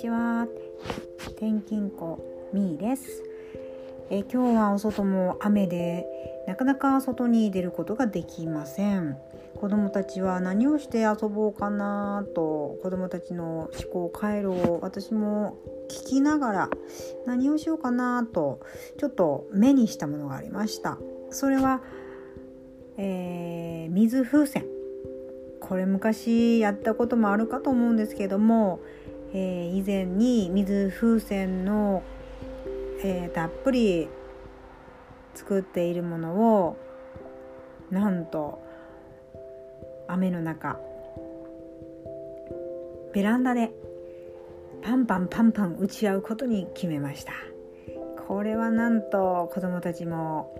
ちは。転勤子みーです。え今日はお外も雨でなかなか外に出ることができません。子供たちは何をして遊ぼうかなと子供たちの思考回路を私も聞きながら何をしようかなとちょっと目にしたものがありました。それは、えー、水風船。これ昔やったこともあるかと思うんですけども、えー、以前に水風船の、えー、たっぷり作っているものをなんと雨の中ベランダでパンパンパンパン打ち合うことに決めました。これはなんと子どもたちも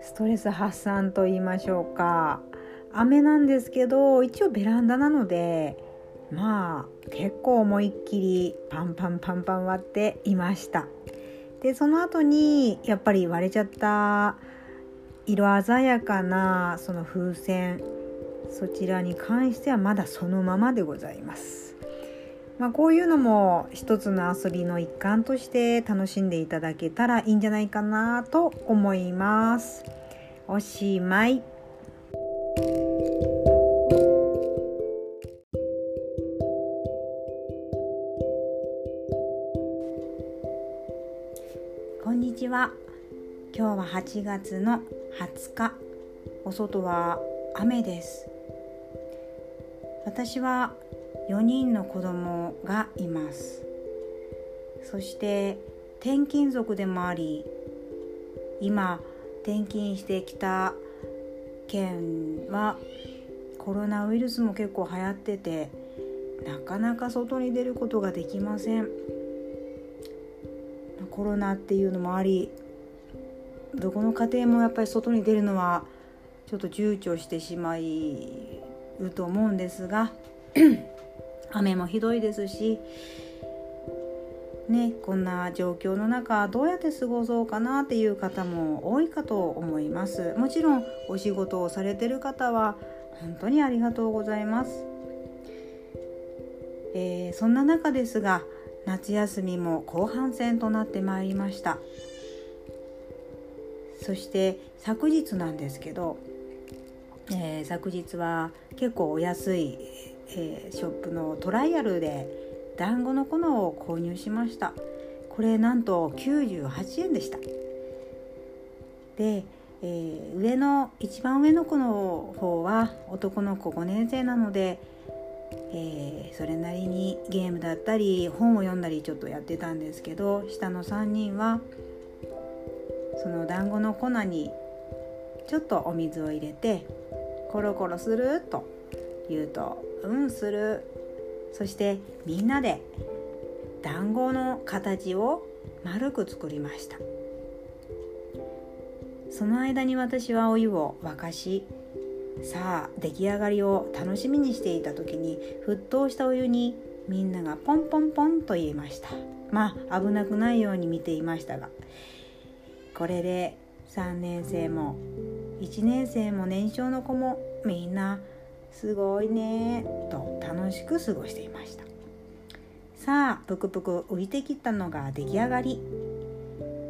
ストレス発散と言いましょうか。雨なんですけど一応ベランダなのでまあ結構思いっきりパンパンパンパン割っていましたでその後にやっぱり割れちゃった色鮮やかなその風船そちらに関してはまだそのままでございます。まあ、こういうのも一つの遊びの一環として楽しんでいただけたらいいんじゃないかなと思います。おしまい。は。今日は8月の20日。お外は雨です。私は4人の子供がいますそして転勤族でもあり今転勤してきた県はコロナウイルスも結構流行っててなかなか外に出ることができませんコロナっていうのもありどこの家庭もやっぱり外に出るのはちょっと躊躇してしまいうと思うんですが 雨もひどいですしねこんな状況の中どうやって過ごそうかなっていう方も多いかと思います。もちろんお仕事をされてる方は本当にありがとうございます、えー、そんな中ですが夏休みも後半戦となってまいりました。そして昨日なんですけどえー、昨日は結構お安い、えー、ショップのトライアルで団子の粉を購入しました。これなんと98円でした。で、えー、上の一番上の子の方は男の子5年生なので、えー、それなりにゲームだったり本を読んだりちょっとやってたんですけど下の3人はその団子の粉にちょっとお水を入れてコロコロすると言うとうんする。そしてみんなで団子の形を丸く作りました。その間に私はお湯を沸かしさあ出来上がりを楽しみにしていた時に沸騰したお湯にみんながポンポンポンと言いました。まあ危なくないように見ていましたが。これで3年生も1年生も年少の子もみんなすごいねと楽しく過ごしていました。さあぷくぷく浮いてきたのが出来上がり。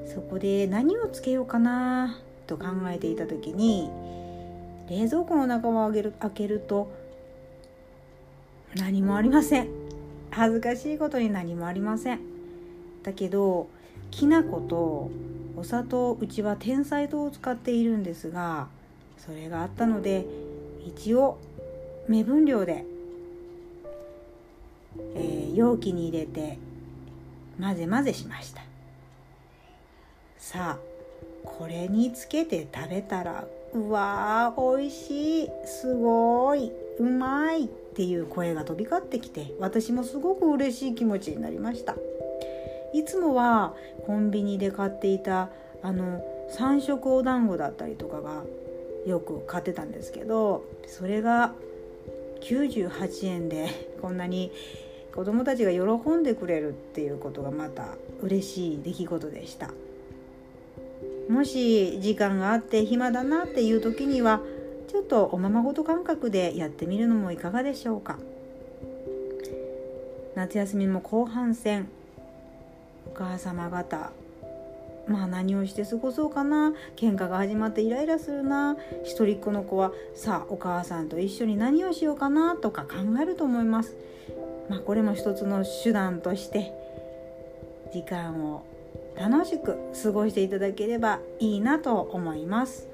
そこで何をつけようかなと考えていた時に冷蔵庫の中を開けると何もありません。恥ずかしいことに何もありません。だけどきな粉とお砂糖うちは天才糖を使っているんですがそれがあったので一応目分量で、えー、容器に入れて混ぜ混ぜしました。さあこれにつけて食べたらうわー美味しい。すごい。うまい。っていう声が飛び交ってきて私もすごく嬉しい気持ちになりました。いつもはコンビニで買っていたあの三色お団子だったりとかがよく買ってたんですけどそれが98円でこんなに子供たちが喜んでくれるっていうことがまた嬉しい出来事でした。もし時間があって暇だなっていう時にはちょっとおままごと感覚でやってみるのもいかがでしょうか。夏休みも後半戦。お母様方。まあ何をして過ごそうかな。喧嘩が始まってイライラするな。一人っ子の子はさあお母さんと一緒に何をしようかな。とか考えると思います。まあ、これも一つの手段として時間を楽しく過ごしていただければいいなと思います。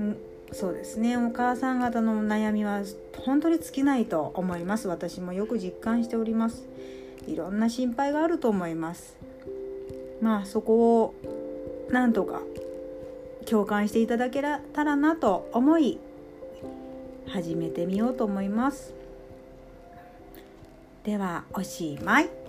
んそうですね。お母さん方の悩みは本当に尽きないと思います。私もよく実感しております。いろんな心配があると思います。まあそこをなんとか共感していただけたらなと思い始めてみようと思います。ではおしまい。